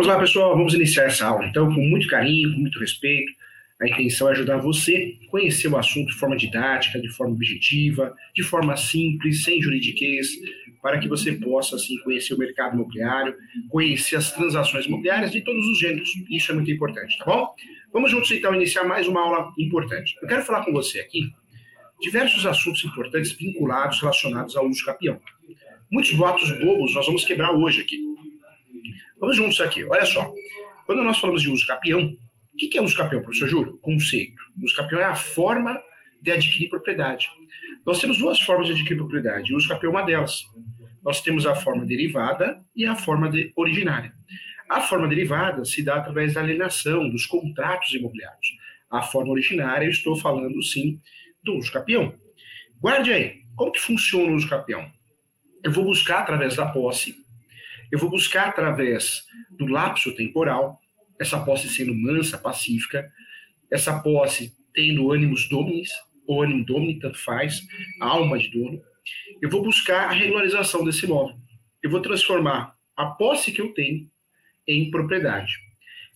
Vamos lá, pessoal, vamos iniciar essa aula. Então, com muito carinho, com muito respeito. A intenção é ajudar você a conhecer o assunto de forma didática, de forma objetiva, de forma simples, sem juridiquês, para que você possa, assim, conhecer o mercado imobiliário, conhecer as transações imobiliárias de todos os gêneros. Isso é muito importante, tá bom? Vamos juntos, então, iniciar mais uma aula importante. Eu quero falar com você aqui diversos assuntos importantes vinculados, relacionados ao uso capião. Muitos votos bobos nós vamos quebrar hoje aqui. Vamos juntos aqui. Olha só. Quando nós falamos de uso capião, o que é uso capião, professor Júlio? Conceito. Uso capião é a forma de adquirir propriedade. Nós temos duas formas de adquirir propriedade. O uso capião é uma delas. Nós temos a forma derivada e a forma de originária. A forma derivada se dá através da alienação, dos contratos imobiliários. A forma originária, eu estou falando, sim, do uso capião. Guarde aí, como que funciona o uso capião? Eu vou buscar através da posse eu vou buscar através do lapso temporal, essa posse sendo mansa, pacífica, essa posse tendo ânimos dominis, ou ânimo domini, tanto faz, alma de dono. Eu vou buscar a regularização desse imóvel. Eu vou transformar a posse que eu tenho em propriedade.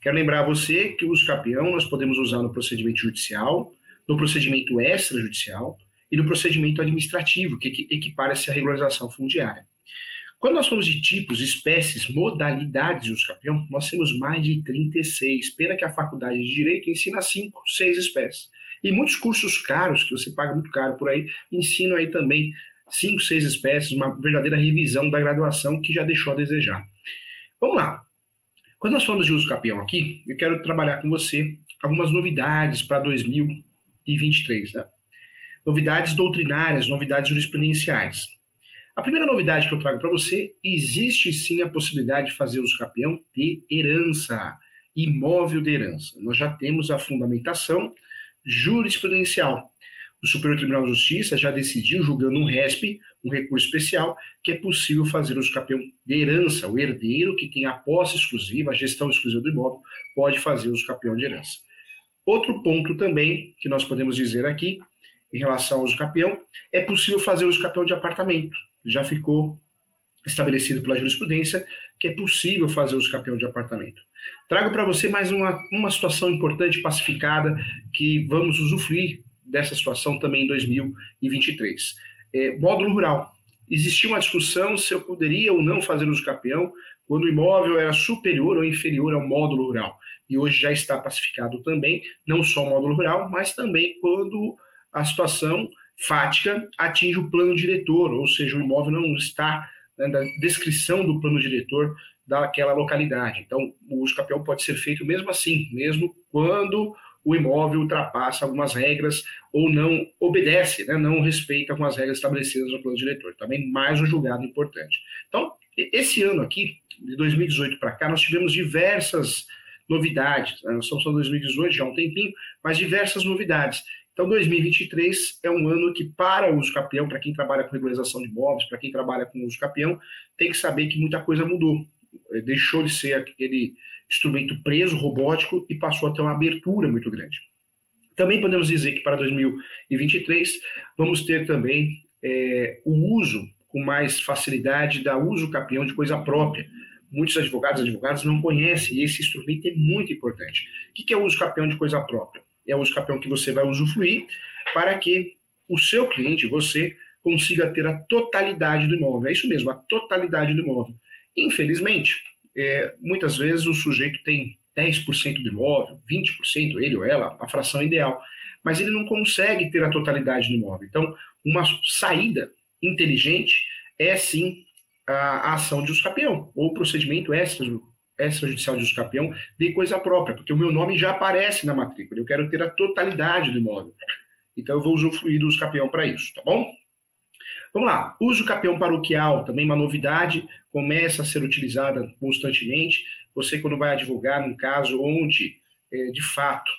Quero lembrar a você que o uso capião nós podemos usar no procedimento judicial, no procedimento extrajudicial e no procedimento administrativo, que equipara-se à regularização fundiária. Quando nós falamos de tipos, espécies, modalidades de campeão, nós temos mais de 36. Pena que a faculdade de Direito ensina 5, 6 espécies. E muitos cursos caros, que você paga muito caro por aí, ensinam aí também 5, 6 espécies, uma verdadeira revisão da graduação que já deixou a desejar. Vamos lá. Quando nós falamos de uso capião aqui, eu quero trabalhar com você algumas novidades para 2023. Né? Novidades doutrinárias, novidades jurisprudenciais. A primeira novidade que eu trago para você, existe sim a possibilidade de fazer uso capião de herança, imóvel de herança. Nós já temos a fundamentação jurisprudencial. O Superior Tribunal de Justiça já decidiu, julgando um RESP, um recurso especial, que é possível fazer uso capião de herança. O herdeiro que tem a posse exclusiva, a gestão exclusiva do imóvel, pode fazer uso capião de herança. Outro ponto também que nós podemos dizer aqui, em relação ao uso é possível fazer uso capião de apartamento já ficou estabelecido pela jurisprudência que é possível fazer uso campeão de apartamento. Trago para você mais uma, uma situação importante, pacificada, que vamos usufruir dessa situação também em 2023. É, módulo rural. Existia uma discussão se eu poderia ou não fazer uso campeão quando o imóvel era superior ou inferior ao módulo rural. E hoje já está pacificado também, não só o módulo rural, mas também quando a situação fática atinge o plano diretor, ou seja, o imóvel não está né, na descrição do plano diretor daquela localidade. Então, o uso capião pode ser feito mesmo assim, mesmo quando o imóvel ultrapassa algumas regras ou não obedece, né, não respeita com as regras estabelecidas no plano diretor. Também mais um julgado importante. Então, esse ano aqui, de 2018 para cá, nós tivemos diversas novidades. Né? Nós estamos de 2018 já há um tempinho, mas diversas novidades. Então, 2023 é um ano que, para o uso capião, para quem trabalha com regularização de imóveis, para quem trabalha com uso capião, tem que saber que muita coisa mudou. É, deixou de ser aquele instrumento preso, robótico, e passou a ter uma abertura muito grande. Também podemos dizer que para 2023 vamos ter também é, o uso com mais facilidade da uso capião de coisa própria. Muitos advogados e advogados não conhecem, e esse instrumento é muito importante. O que é o uso capião de coisa própria? É o escapião que você vai usufruir para que o seu cliente, você, consiga ter a totalidade do imóvel. É isso mesmo, a totalidade do imóvel. Infelizmente, é, muitas vezes o sujeito tem 10% do imóvel, 20%, ele ou ela, a fração ideal, mas ele não consegue ter a totalidade do imóvel. Então, uma saída inteligente é sim a, a ação de escapião, ou procedimento extra extrajudicial de escapião de coisa própria, porque o meu nome já aparece na matrícula, eu quero ter a totalidade do imóvel. Então eu vou usufruir do capião para isso, tá bom? Vamos lá, uso capião paroquial, também uma novidade, começa a ser utilizada constantemente. Você, quando vai advogar num caso onde, é, de fato,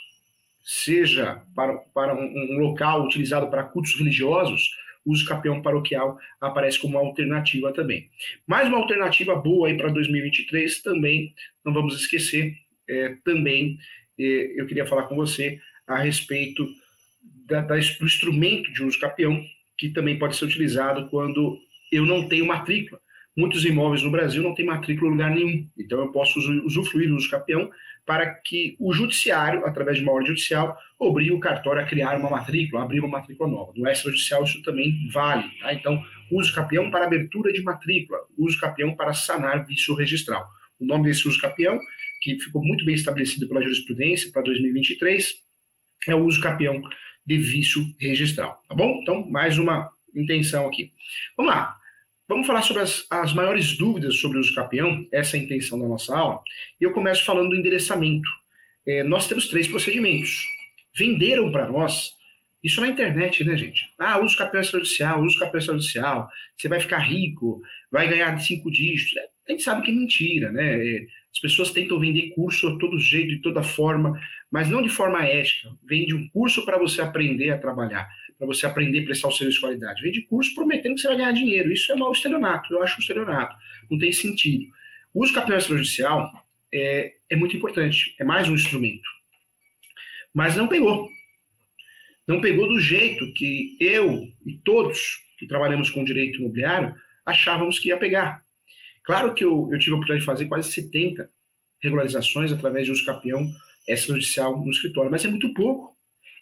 seja para, para um local utilizado para cultos religiosos, o uso capião paroquial aparece como uma alternativa também. Mais uma alternativa boa aí para 2023 também, não vamos esquecer, é, também é, eu queria falar com você a respeito da, da, do instrumento de uso capião, que também pode ser utilizado quando eu não tenho matrícula. Muitos imóveis no Brasil não têm matrícula em lugar nenhum, então eu posso usufruir do uso capião para que o judiciário, através de uma ordem judicial, obrigue o cartório a criar uma matrícula, abrir uma matrícula nova. No extrajudicial isso também vale. Tá? Então, uso capião para abertura de matrícula, uso capião para sanar vício registral. O nome desse uso capião, que ficou muito bem estabelecido pela jurisprudência para 2023, é o uso capião de vício registral. Tá bom? Então, mais uma intenção aqui. Vamos lá. Vamos falar sobre as, as maiores dúvidas sobre o uso capião, essa é a intenção da nossa aula. E eu começo falando do endereçamento. É, nós temos três procedimentos. Venderam para nós, isso na internet, né, gente? Ah, uso capião extrajudicial, uso capião extrajudicial, você vai ficar rico, vai ganhar cinco dígitos. A gente sabe que é mentira, né? É, as pessoas tentam vender curso de todo jeito, de toda forma, mas não de forma ética. Vende um curso para você aprender a trabalhar para você aprender a prestar o serviço de qualidade. Vende curso prometendo que você vai ganhar dinheiro. Isso é mau estelionato, eu acho um estelionato. Não tem sentido. O uso capião extrajudicial é, é muito importante, é mais um instrumento. Mas não pegou. Não pegou do jeito que eu e todos que trabalhamos com direito imobiliário achávamos que ia pegar. Claro que eu, eu tive a oportunidade de fazer quase 70 regularizações através de uso capião extrajudicial no escritório, mas é muito pouco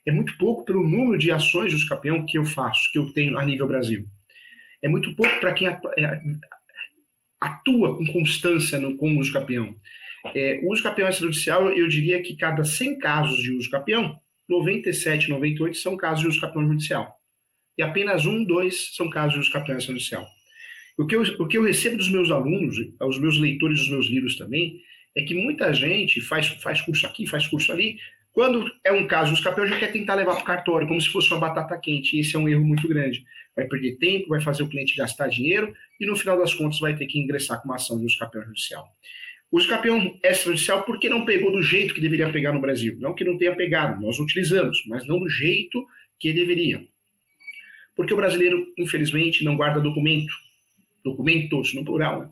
é muito pouco pelo número de ações de campeão que eu faço, que eu tenho a nível Brasil. É muito pouco para quem é, atua com constância no, com o uso campeão. É, o uso campeão extrajudicial, eu diria que cada 100 casos de uso campeão, 97, 98 são casos de uso campeão judicial. E apenas um, dois são casos de uso campeão extrajudicial. O que, eu, o que eu recebo dos meus alunos, os meus leitores dos meus livros também, é que muita gente faz, faz curso aqui, faz curso ali, quando é um caso de escapeão, já quer tentar levar para o cartório, como se fosse uma batata quente. E esse é um erro muito grande. Vai perder tempo, vai fazer o cliente gastar dinheiro e, no final das contas, vai ter que ingressar com uma ação de escapeão judicial. O escapeão extrajudicial, por que não pegou do jeito que deveria pegar no Brasil? Não que não tenha pegado, nós utilizamos, mas não do jeito que deveria. Porque o brasileiro, infelizmente, não guarda documento, documentos no plural, né?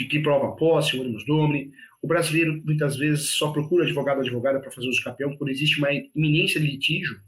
De que prova posse, ônibus domini, o brasileiro, muitas vezes, só procura advogado ou advogada para fazer uso campeão quando existe uma iminência de litígio,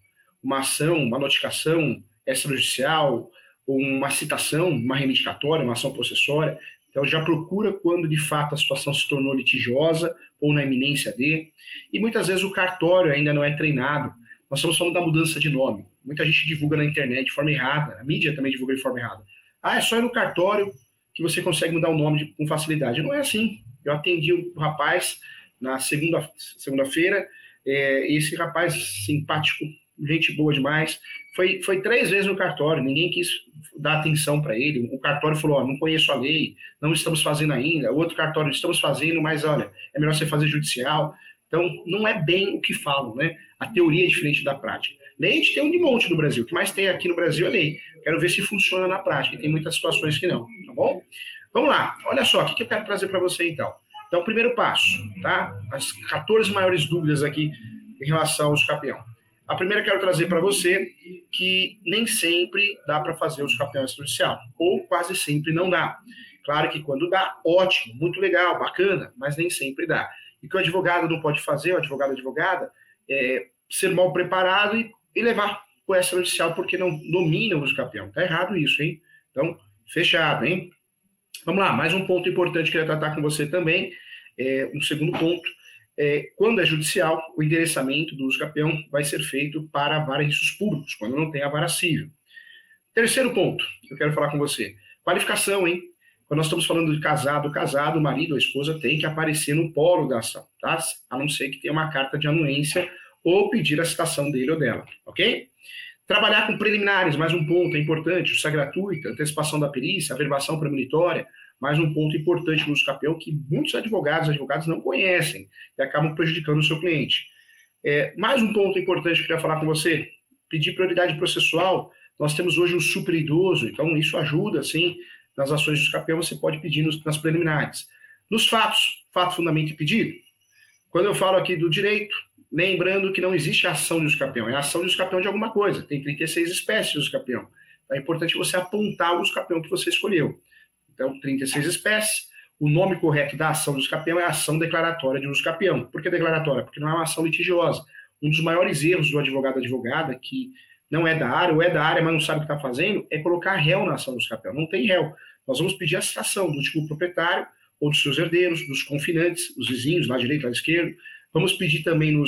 uma ação, uma notificação extrajudicial, uma citação, uma reivindicatória, uma ação processória. Então, já procura quando, de fato, a situação se tornou litigiosa ou na iminência de. E muitas vezes o cartório ainda não é treinado. Nós estamos falando da mudança de nome. Muita gente divulga na internet de forma errada, a mídia também divulga de forma errada. Ah, é só ir no cartório que você consegue mudar o nome de, com facilidade. Não é assim. Eu atendi o um rapaz na segunda segunda-feira, é, esse rapaz simpático, gente boa demais, foi, foi três vezes no cartório, ninguém quis dar atenção para ele. O cartório falou: não conheço a lei, não estamos fazendo ainda. Outro cartório, estamos fazendo, mas olha, é melhor você fazer judicial. Então, não é bem o que falam, né? A teoria é diferente da prática. Lei a gente tem um de monte no Brasil. O que mais tem aqui no Brasil é lei. Quero ver se funciona na prática. Tem muitas situações que não, tá bom? Vamos lá, olha só, o que eu quero trazer para você então? Então, primeiro passo, tá? As 14 maiores dúvidas aqui em relação ao escapeão. A primeira eu quero trazer para você que nem sempre dá para fazer o escapeão extrajudicial, ou quase sempre não dá. Claro que quando dá, ótimo, muito legal, bacana, mas nem sempre dá. E que o advogado não pode fazer, o advogado advogada, é ser mal preparado e, e levar o extrajudicial porque não domina o escapeão. Tá errado isso, hein? Então, fechado, hein? Vamos lá, mais um ponto importante que eu queria tratar com você também, é, um segundo ponto, é, quando é judicial, o endereçamento do uso campeão vai ser feito para riscos públicos, quando não tem a vara civil. Terceiro ponto que eu quero falar com você, qualificação, hein? Quando nós estamos falando de casado, casado, o marido ou a esposa tem que aparecer no polo da ação, tá? A não ser que tenha uma carta de anuência ou pedir a citação dele ou dela, ok? Trabalhar com preliminares, mais um ponto, é importante, justiça gratuita, antecipação da perícia, averbação premonitória, mais um ponto importante no uso capel que muitos advogados advogados não conhecem e acabam prejudicando o seu cliente. É, mais um ponto importante que eu queria falar com você, pedir prioridade processual, nós temos hoje um super idoso, então isso ajuda, sim, nas ações de capel você pode pedir nos, nas preliminares. Nos fatos, fato, fundamento e pedido, quando eu falo aqui do direito, Lembrando que não existe ação de usucapião, é ação de usucapião de alguma coisa. Tem 36 espécies de usucapião. Então, é importante você apontar o usucapião que você escolheu. Então, 36 espécies. O nome correto da ação de usucapião é ação declaratória de usucapião. Por que declaratória? Porque não é uma ação litigiosa. Um dos maiores erros do advogado advogada, que não é da área, ou é da área, mas não sabe o que está fazendo, é colocar réu na ação do usucapião. Não tem réu. nós vamos pedir a citação do último proprietário ou dos seus herdeiros, dos confinantes, os vizinhos, lá direito, lá esquerdo. Vamos pedir também no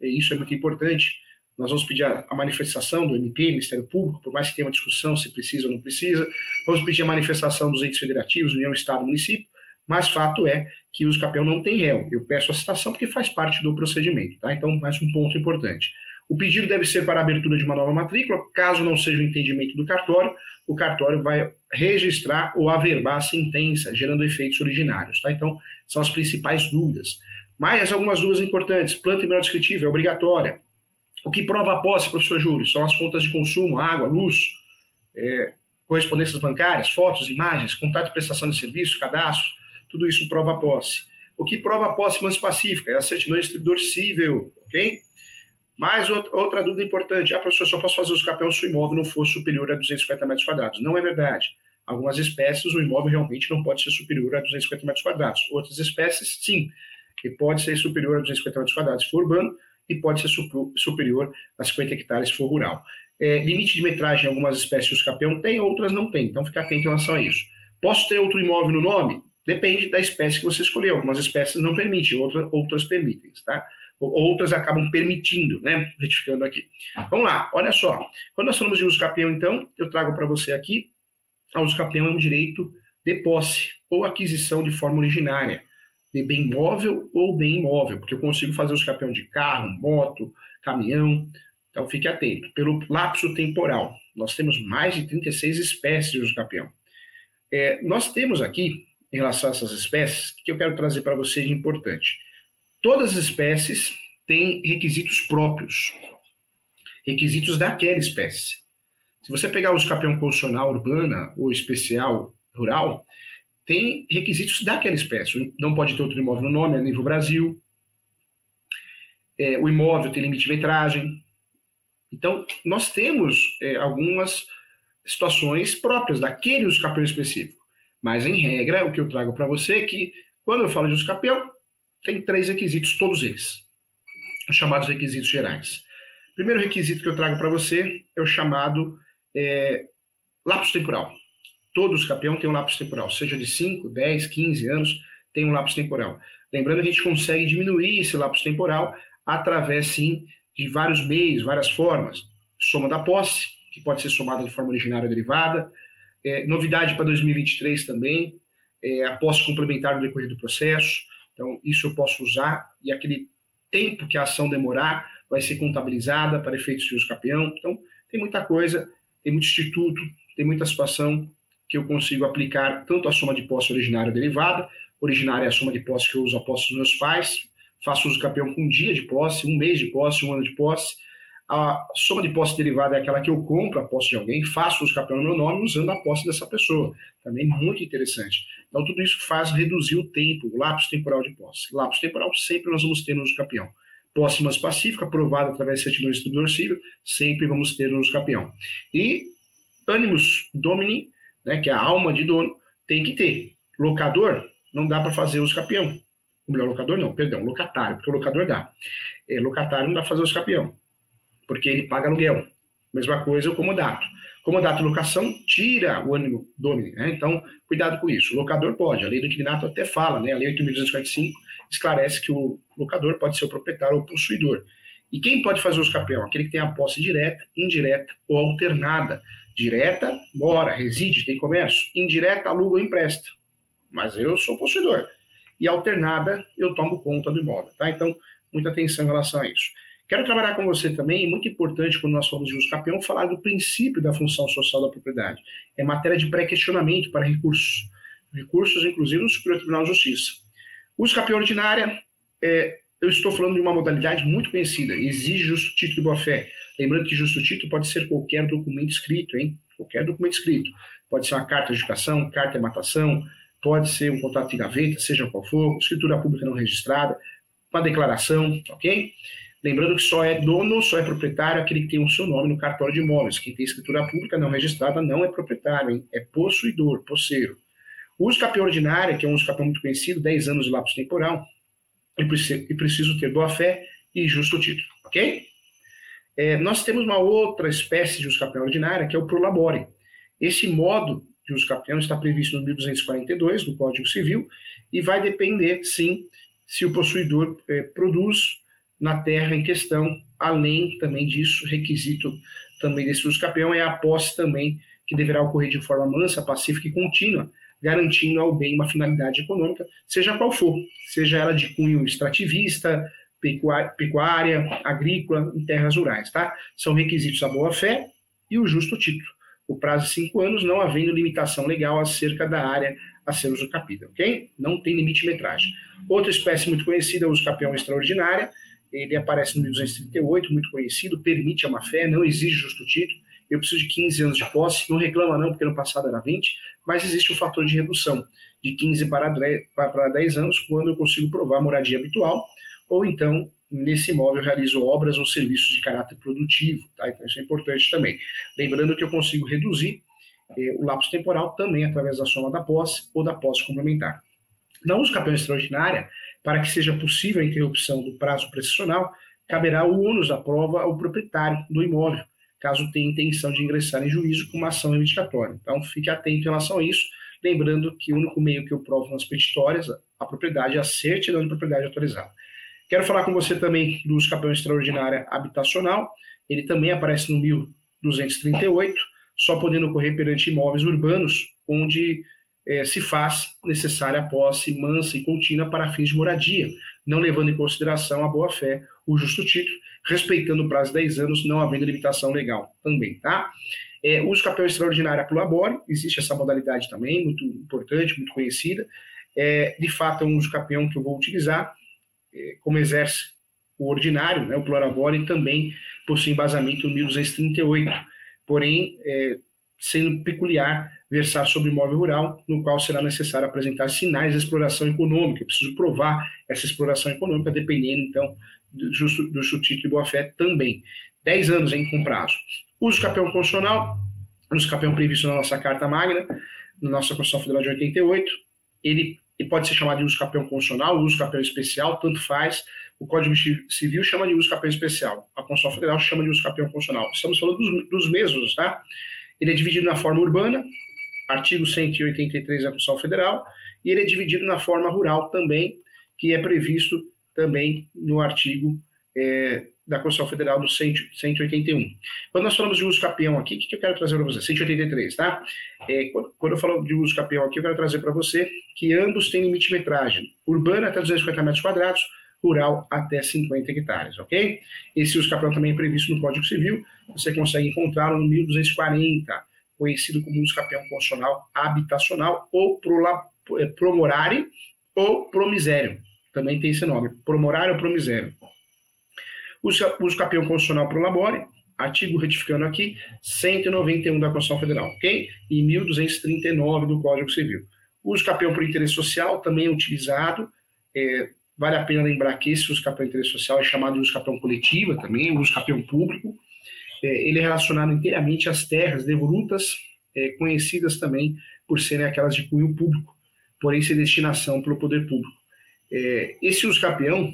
e isso é muito importante, nós vamos pedir a, manifestação do MP, Ministério Público, por mais que tenha uma discussão se precisa ou não precisa. Vamos pedir a manifestação dos entes federativos, União, Estado, Município. Mas fato é que o escapião não tem réu. Eu peço a citação porque faz parte do procedimento. Tá? Então, mais um ponto importante. O pedido deve ser para a abertura de uma nova matrícula. Caso não seja o entendimento do cartório, o cartório vai registrar ou averbar a sentença, gerando efeitos originários. Tá? Então, são as principais dúvidas. Mas algumas dúvidas importantes. Planta e descritiva é obrigatória. O que prova a posse, professor Júlio, são as contas de consumo, água, luz, é, correspondências bancárias, fotos, imagens, contato de prestação de serviço, cadastro, tudo isso prova a posse. O que prova a posse mais pacífica é a certidão de distribuidor civil, ok? Mais outra dúvida importante, ah, professor, só posso fazer os capéus se o imóvel não for superior a 250 metros quadrados. Não é verdade. Algumas espécies, o imóvel realmente não pode ser superior a 250 metros quadrados. Outras espécies, sim, que pode ser superior a 250 metros quadrados se for urbano e pode ser superior a 50 hectares se for rural. É, limite de metragem em algumas espécies os capéus tem, outras não tem, então fica atento em relação a isso. Posso ter outro imóvel no nome? Depende da espécie que você escolheu. Algumas espécies não permitem, outras, outras permitem, tá? outras acabam permitindo, né? Retificando aqui. Vamos lá, olha só. Quando nós falamos de uso capião, então, eu trago para você aqui, a uso capião é um direito de posse ou aquisição de forma originária, de bem móvel ou bem imóvel, porque eu consigo fazer uso capião de carro, moto, caminhão. Então, fique atento. Pelo lapso temporal, nós temos mais de 36 espécies de uso capião. É, nós temos aqui, em relação a essas espécies, que eu quero trazer para você de importante Todas as espécies têm requisitos próprios, requisitos daquela espécie. Se você pegar o escapião constitucional urbana ou especial rural, tem requisitos daquela espécie. Não pode ter outro imóvel no nome a nível Brasil. É, o imóvel tem limite de metragem. Então, nós temos é, algumas situações próprias daquele escapião específico. Mas, em regra, o que eu trago para você é que, quando eu falo de escapião, tem três requisitos, todos eles, os chamados requisitos gerais. O primeiro requisito que eu trago para você é o chamado é, lapso temporal. Todos os campeões têm um lapso temporal, seja de 5, 10, 15 anos, tem um lapso temporal. Lembrando que a gente consegue diminuir esse lapso temporal através, sim, de vários meios, várias formas. Soma da posse, que pode ser somada de forma originária ou derivada. É, novidade para 2023 também, é, a posse complementar no decorrer do processo. Então, isso eu posso usar e aquele tempo que a ação demorar vai ser contabilizada para efeitos de uso campeão. Então, tem muita coisa, tem muito instituto, tem muita situação que eu consigo aplicar tanto a soma de posse originária derivada, originária é a soma de posse que eu uso a posse dos meus pais, faço uso campeão com um dia de posse, um mês de posse, um ano de posse, a soma de posse derivada é aquela que eu compro a posse de alguém, faço os capel no meu nome usando a posse dessa pessoa. Também muito interessante. Então, tudo isso faz reduzir o tempo, o lapso temporal de posse. Lapso temporal sempre nós vamos ter no uso capião. Posse mais pacífica, aprovada através de certidão distribuidor civil, sempre vamos ter no uso capião. E animus domini, né, que a alma de dono, tem que ter. Locador, não dá para fazer uso capião. O melhor locador não, perdão, locatário, porque o locador dá. É, locatário não dá para fazer uso capião porque ele paga aluguel. Mesma coisa o comodato. Comodato locação tira o ânimo domínio, né? Então, cuidado com isso. O locador pode, a lei do inquilinato até fala, né? A lei 8.245 esclarece que o locador pode ser o proprietário ou o possuidor. E quem pode fazer o escapião? Aquele que tem a posse direta, indireta ou alternada. Direta, mora, reside, tem comércio. Indireta, aluga ou empresta. Mas eu sou possuidor. E alternada, eu tomo conta do imóvel, tá? Então, muita atenção em relação a isso. Quero trabalhar com você também, muito importante quando nós falamos de uso capião, falar do princípio da função social da propriedade. É matéria de pré-questionamento para recursos. Recursos, inclusive, no Superior Tribunal de Justiça. Uso capião ordinária, é, eu estou falando de uma modalidade muito conhecida, exige justo título de boa-fé. Lembrando que justo título pode ser qualquer documento escrito, hein? Qualquer documento escrito. Pode ser uma carta de educação, carta de matação, pode ser um contrato de gaveta, seja qual for, escritura pública não registrada, uma declaração, ok? Lembrando que só é dono, só é proprietário aquele que tem o seu nome no cartório de imóveis. Quem tem escritura pública não registrada não é proprietário, hein? é possuidor, posseiro. O uso capim ordinário, que é um uso capim muito conhecido, 10 anos de lapso temporal, e preciso ter boa-fé e justo título, ok? É, nós temos uma outra espécie de uso capim ordinária, que é o prolabore. Esse modo de uso capião está previsto no 1242 do Código Civil e vai depender, sim, se o possuidor é, produz na terra em questão, além também disso, requisito também desse uso capião é a posse também, que deverá ocorrer de forma mansa, pacífica e contínua, garantindo ao bem uma finalidade econômica, seja qual for, seja ela de cunho extrativista, pecuária, agrícola, em terras rurais, tá? São requisitos a boa-fé e o justo título. O prazo de cinco anos, não havendo limitação legal acerca da área a ser usucapida, ok? Não tem limite metragem. Outra espécie muito conhecida é o usucapião extraordinária, ele aparece no 1238, muito conhecido, permite a má-fé, não exige justo título, eu preciso de 15 anos de posse, não reclama não, porque no passado era 20, mas existe um fator de redução, de 15 para 10 anos, quando eu consigo provar moradia habitual, ou então, nesse imóvel, realizo obras ou serviços de caráter produtivo, tá? Então isso é importante também. Lembrando que eu consigo reduzir eh, o lapso temporal também através da soma da posse ou da posse complementar. Na uso campeão extraordinária, para que seja possível a interrupção do prazo prescricional, caberá o ônus da prova ao proprietário do imóvel, caso tenha intenção de ingressar em juízo com uma ação reivindicatória. Então, fique atento em relação a isso, lembrando que o único meio que eu provo nas petitórias, a propriedade é a certidão de propriedade autorizada. Quero falar com você também do escapão extraordinária habitacional, ele também aparece no 1238, só podendo ocorrer perante imóveis urbanos, onde é, se faz necessária a posse mansa e contínua para fins de moradia, não levando em consideração a boa-fé, o justo título, respeitando o prazo de 10 anos, não havendo limitação legal também, tá? É, uso capel extraordinário pro labore, existe essa modalidade também, muito importante, muito conhecida. É, de fato, é um uso capião que eu vou utilizar, é, como exerce o ordinário, né, o plurabore, também possui embasamento no 1238, porém, é, sendo peculiar versar sobre imóvel rural, no qual será necessário apresentar sinais de exploração econômica. Eu preciso provar essa exploração econômica, dependendo, então, do do justo título de boa-fé também. 10 anos em com prazo. Uso campeão constitucional, uso campeão previsto na nossa Carta Magna, na nossa Constituição Federal de 88. Ele, ele pode ser chamado de uso campeão constitucional, uso campeão especial, tanto faz. O Código Civil chama de uso campeão especial. A Constituição Federal chama de uso campeão constitucional. Estamos falando dos, dos mesmos, tá? Ele é dividido na forma urbana, artigo 183 da Constituição Federal, e ele é dividido na forma rural também, que é previsto também no artigo é, da Constituição Federal do 181. Quando nós falamos de uso capião aqui, o que, eu quero trazer para você? 183, tá? É, quando, quando, eu falo de uso capião aqui, eu quero trazer para você que ambos têm limite de metragem. Urbana até 250 metros quadrados, rural até 50 hectares, ok? Esse uso capião também é previsto no Código Civil, você consegue encontrá-lo no 1240, conhecido como uso capião constitucional habitacional, ou é, promorare ou promisério. Também tem esse nome, promorare ou promisério. Uso, capião constitucional pro labore, artigo retificando aqui, 191 da Constituição Federal, ok? E 1239 do Código Civil. Uso capião por interesse social também é utilizado, é, vale a pena lembrar que esse uso capião interesse social é chamado de uso capião coletiva também, uso capião público, é, ele é relacionado inteiramente às terras devolutas, é, conhecidas também por serem aquelas de cunho público, porém sem destinação pelo poder público. É, esse uso capião,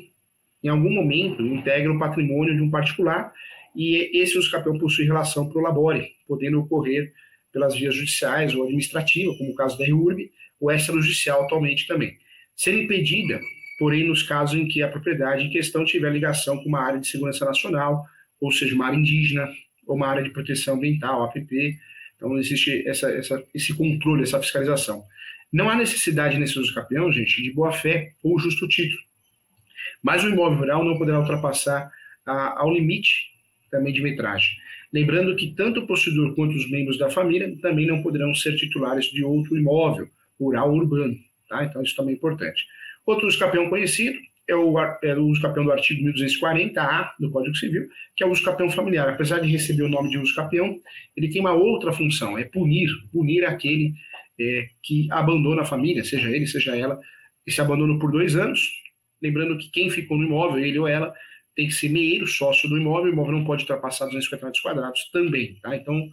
em algum momento, integra o patrimônio de um particular e esse uso capião possui relação pro labore, podendo ocorrer pelas vias judiciais ou administrativas, como o caso da RURB, ou extrajudicial atualmente também. Sendo impedida, porém, nos casos em que a propriedade em questão tiver ligação com uma área de segurança nacional, ou seja, uma área indígena, ou uma área de proteção ambiental, APP. Então, existe essa, essa, esse controle, essa fiscalização. Não há necessidade nesse uso gente, de boa-fé ou justo título. Mas o imóvel rural não poderá ultrapassar a, ao limite também de metragem. Lembrando que tanto o possuidor quanto os membros da família também não poderão ser titulares de outro imóvel rural ou urbano. Tá? Então, isso também é importante. Outro uso capião conhecido é o, é o uso capião do artigo 1240A do Código Civil, que é o uso capião familiar. Apesar de receber o nome de uso capião, ele tem uma outra função, é punir, punir aquele é, que abandona a família, seja ele, seja ela, esse abandono por dois anos. Lembrando que quem ficou no imóvel, ele ou ela, tem que ser meio sócio do imóvel, o imóvel não pode ultrapassar 250 metros quadrados também, tá? Então,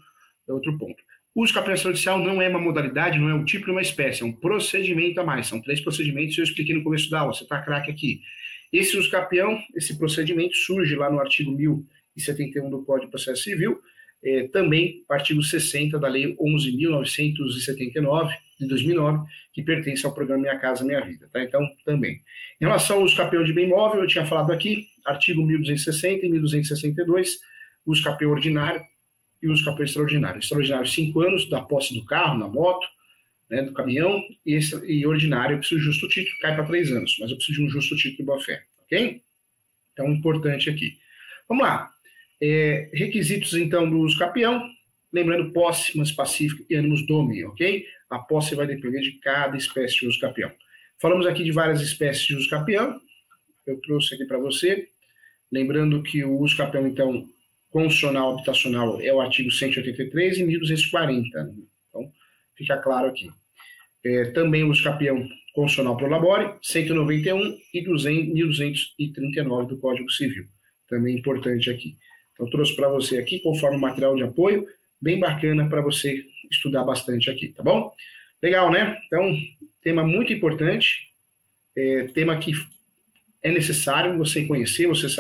é outro ponto. O capião judicial não é uma modalidade, não é um tipo de uma espécie, é um procedimento a mais. São três procedimentos e eu expliquei no começo da aula, você está craque aqui. Esse uso capião, esse procedimento surge lá no artigo 1071 do Código de Processo Civil, é, também artigo 60 da Lei 11.979, de 2009, que pertence ao programa Minha Casa Minha Vida. Tá? Então, também. Em relação ao uso capião de bem móvel, eu tinha falado aqui, artigo 1260 e 1262, uso capião ordinário e uso capião extraordinário. Extraordinário, cinco anos da posse do carro, na moto, né, do caminhão, e, extra, e ordinário, eu preciso de justo título, cai para três anos, mas eu preciso de um justo título de boa-fé, ok? Então, importante aqui. Vamos lá. É, requisitos, então, do uso capião. Lembrando, posse, mas pacífico e ânimos domini, ok? A posse vai depender de cada espécie de uso capião. Falamos aqui de várias espécies de uso capião. Eu trouxe aqui para você. Lembrando que o uso capião, então, constitucional habitacional é o artigo 183 e 1240. Então, fica claro aqui. É, também o uso capião constitucional pro labore, 191 e 200, 1239 do Código Civil. Também importante aqui. Então, trouxe para você aqui, conforme material de apoio, bem bacana para você estudar bastante aqui, tá bom? Legal, né? Então, tema muito importante, é, tema que é necessário você conhecer, você saber.